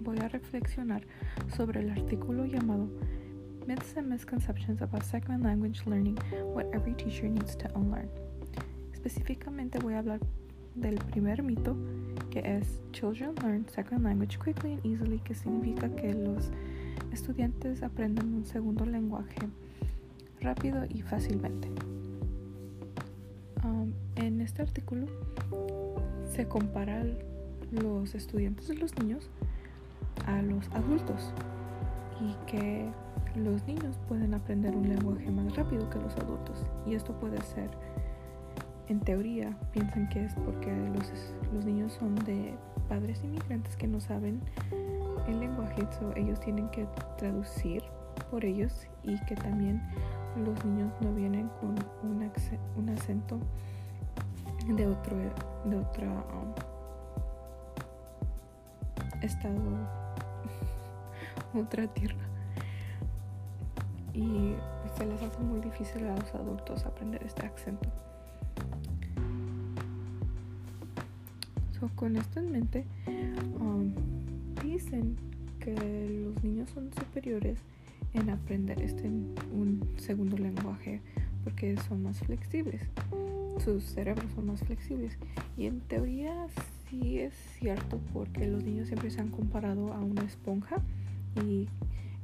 voy a reflexionar sobre el artículo llamado Myths and Misconceptions About Second Language Learning What Every Teacher Needs to Unlearn. Específicamente voy a hablar del primer mito que es Children Learn Second Language Quickly and Easily, que significa que los estudiantes aprenden un segundo lenguaje rápido y fácilmente. Um, en este artículo se compara los estudiantes de los niños a los adultos y que los niños pueden aprender un lenguaje más rápido que los adultos. Y esto puede ser en teoría piensan que es porque los, los niños son de padres inmigrantes que no saben el lenguaje, so ellos tienen que traducir por ellos y que también los niños no vienen con un, un acento de otro de otra um, estado otra tierra. Y se les hace muy difícil a los adultos aprender este acento. Con esto en mente um, dicen que los niños son superiores en aprender este un segundo lenguaje porque son más flexibles. Sus cerebros son más flexibles. Y en teoría sí es cierto porque los niños siempre se han comparado a una esponja y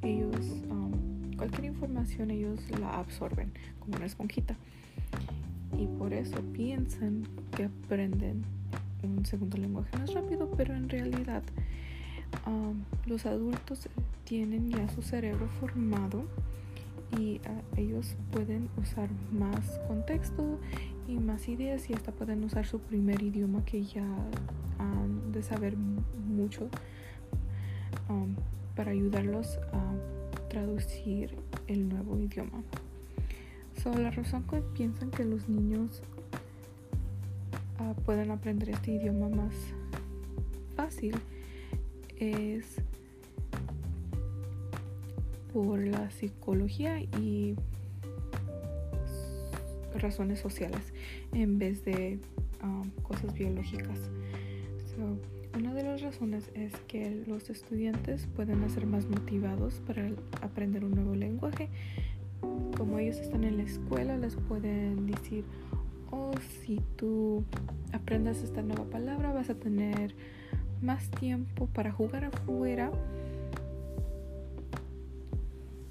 ellos um, cualquier información ellos la absorben como una esponjita. Y por eso piensan que aprenden un segundo lenguaje más rápido pero en realidad um, los adultos tienen ya su cerebro formado y uh, ellos pueden usar más contexto y más ideas y hasta pueden usar su primer idioma que ya han de saber mucho para ayudarlos a traducir el nuevo idioma. So, la razón que piensan que los niños uh, pueden aprender este idioma más fácil es por la psicología y razones sociales en vez de um, cosas biológicas. Razones es que los estudiantes pueden ser más motivados para aprender un nuevo lenguaje. Como ellos están en la escuela, les pueden decir, oh, si tú aprendas esta nueva palabra, vas a tener más tiempo para jugar afuera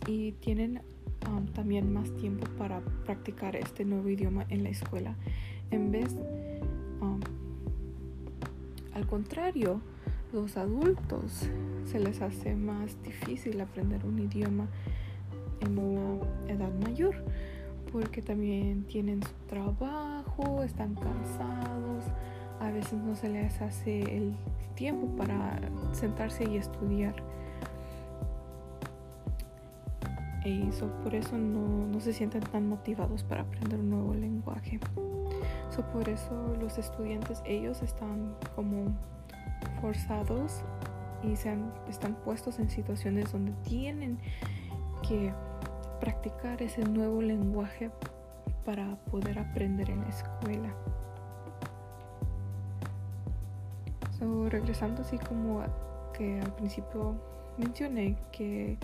y tienen um, también más tiempo para practicar este nuevo idioma en la escuela. En vez, um, al contrario, los adultos se les hace más difícil aprender un idioma en una edad mayor porque también tienen su trabajo, están cansados, a veces no se les hace el tiempo para sentarse y estudiar. y por eso no, se sienten tan motivados para aprender un nuevo lenguaje. So, por eso los estudiantes ellos están como forzados y se están puestos en situaciones donde tienen que practicar ese nuevo lenguaje para poder aprender en la escuela. So, regresando así como que al principio mencioné que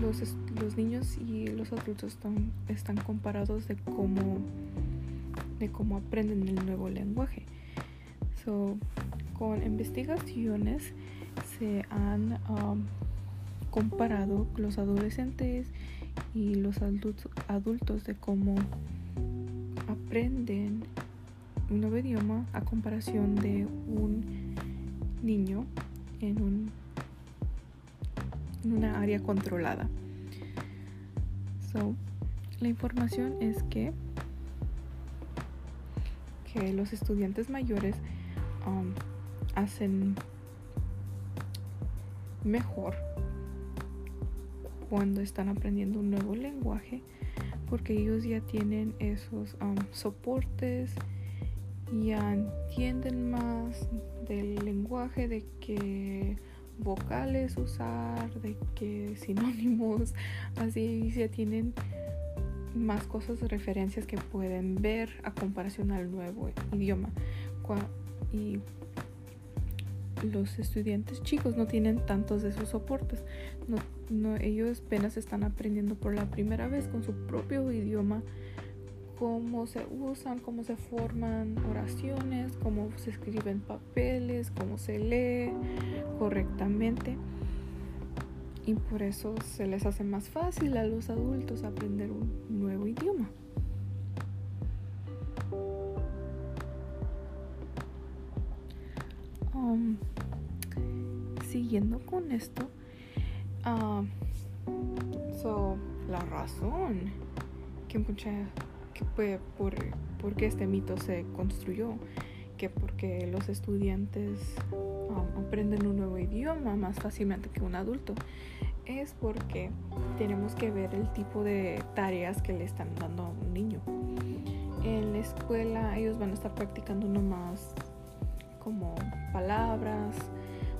los, los niños y los adultos están, están comparados de cómo, de cómo aprenden el nuevo lenguaje. Con investigaciones se han um, comparado los adolescentes y los adultos, adultos de cómo aprenden un nuevo idioma a comparación de un niño en un en una área controlada. So, la información es que, que los estudiantes mayores um, hacen mejor cuando están aprendiendo un nuevo lenguaje porque ellos ya tienen esos um, soportes ya entienden más del lenguaje de que vocales usar, de qué sinónimos, así ya tienen más cosas, referencias que pueden ver a comparación al nuevo idioma. Y los estudiantes chicos no tienen tantos de esos soportes. Ellos apenas están aprendiendo por la primera vez con su propio idioma cómo se usan, cómo se forman oraciones, cómo se escriben papeles, cómo se lee correctamente. Y por eso se les hace más fácil a los adultos aprender un nuevo idioma. Siguiendo con esto, uh, so, la razón que mucha que fue por, porque este mito se construyó, que porque los estudiantes um, aprenden un nuevo idioma más fácilmente que un adulto, es porque tenemos que ver el tipo de tareas que le están dando a un niño. En la escuela ellos van a estar practicando nomás como palabras,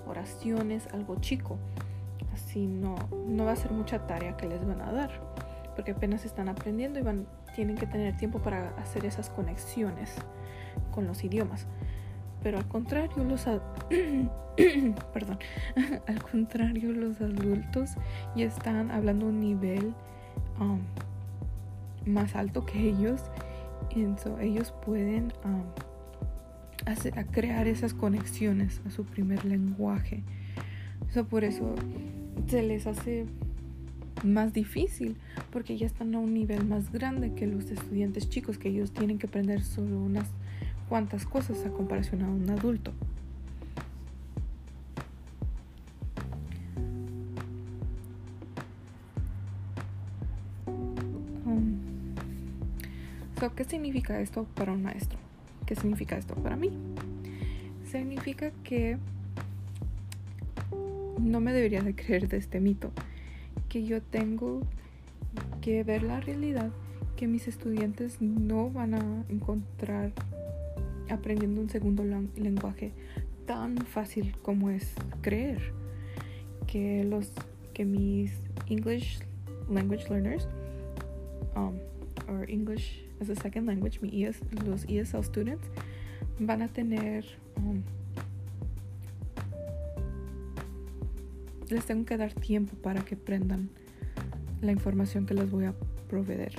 oraciones, algo chico. Así no, no va a ser mucha tarea que les van a dar, porque apenas están aprendiendo y van, tienen que tener tiempo para hacer esas conexiones con los idiomas. Pero al contrario, los perdón, al contrario, los adultos ya están hablando un nivel más alto que ellos. Y ellos pueden a crear esas conexiones a su primer lenguaje. Eso por eso se les hace más difícil porque ya están a un nivel más grande que los estudiantes chicos que ellos tienen que aprender solo unas cuantas cosas a comparación a un adulto. Um, ¿Qué significa esto para un maestro? ¿Qué significa esto para mí? Significa que no me debería de creer de este mito que yo tengo que ver la realidad que mis estudiantes no van a encontrar aprendiendo un segundo lenguaje tan fácil como es creer que los que mis English language learners um, or English as a second language los ESL students van a tener um, les tengo que dar tiempo para que aprendan la información que les voy a proveer.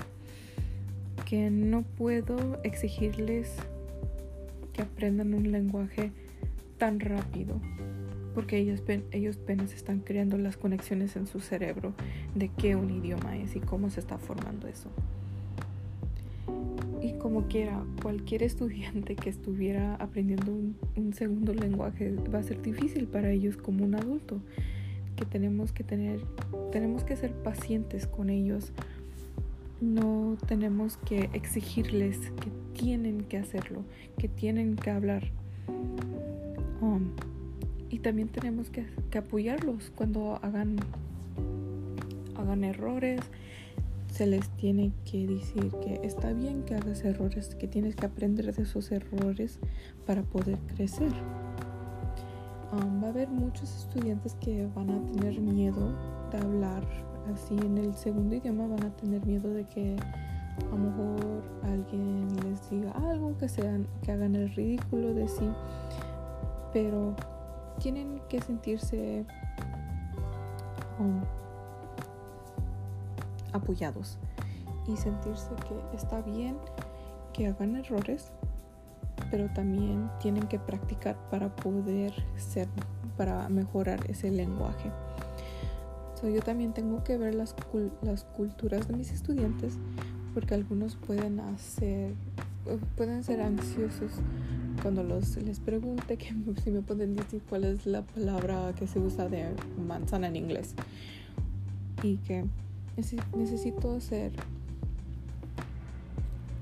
Que no puedo exigirles que aprendan un lenguaje tan rápido, porque ellos, ellos apenas están creando las conexiones en su cerebro de qué un idioma es y cómo se está formando eso. Como quiera, cualquier estudiante que estuviera aprendiendo un, un segundo lenguaje va a ser difícil para ellos como un adulto que tenemos que tener, tenemos que ser pacientes con ellos. No tenemos que exigirles que tienen que hacerlo, que tienen que hablar. Um, y también tenemos que, que, apoyarlos cuando hagan, hagan errores. Se les tiene que decir que está bien que hagas errores, que tienes que aprender de esos errores para poder crecer. Va a haber muchos estudiantes que van a tener miedo de hablar así. En el segundo idioma, van a tener miedo de que a lo mejor alguien les diga algo, que, sean, que hagan el ridículo de sí, pero tienen que sentirse um, apoyados y sentirse que está bien que hagan errores pero también tienen que practicar para poder ser, para mejorar ese lenguaje. yo también tengo que ver las, las culturas de mis estudiantes porque algunos pueden hacer, pueden ser ansiosos cuando los, les pregunte que si me pueden decir cuál es la palabra que se usa de manzana en inglés y que necesito hacer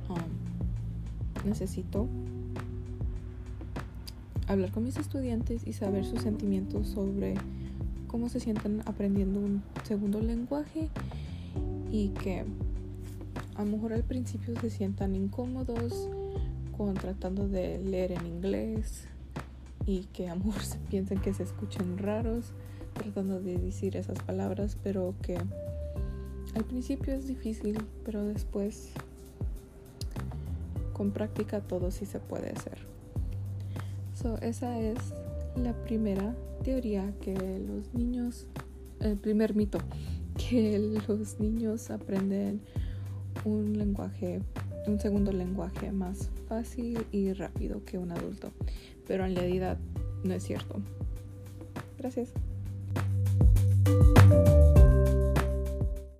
um, necesito hablar con mis estudiantes y saber sus sentimientos sobre cómo se sienten aprendiendo un segundo lenguaje y que a lo mejor al principio se sientan incómodos con tratando de leer en inglés y que a lo mejor se piensen que se escuchen raros tratando de decir esas palabras, pero que al principio es difícil, pero después con práctica todo sí se puede hacer esa es la primera teoría que los niños, el primer mito, que los niños aprenden un lenguaje, un segundo lenguaje más fácil y rápido que un adulto, pero en realidad no es cierto. Gracias.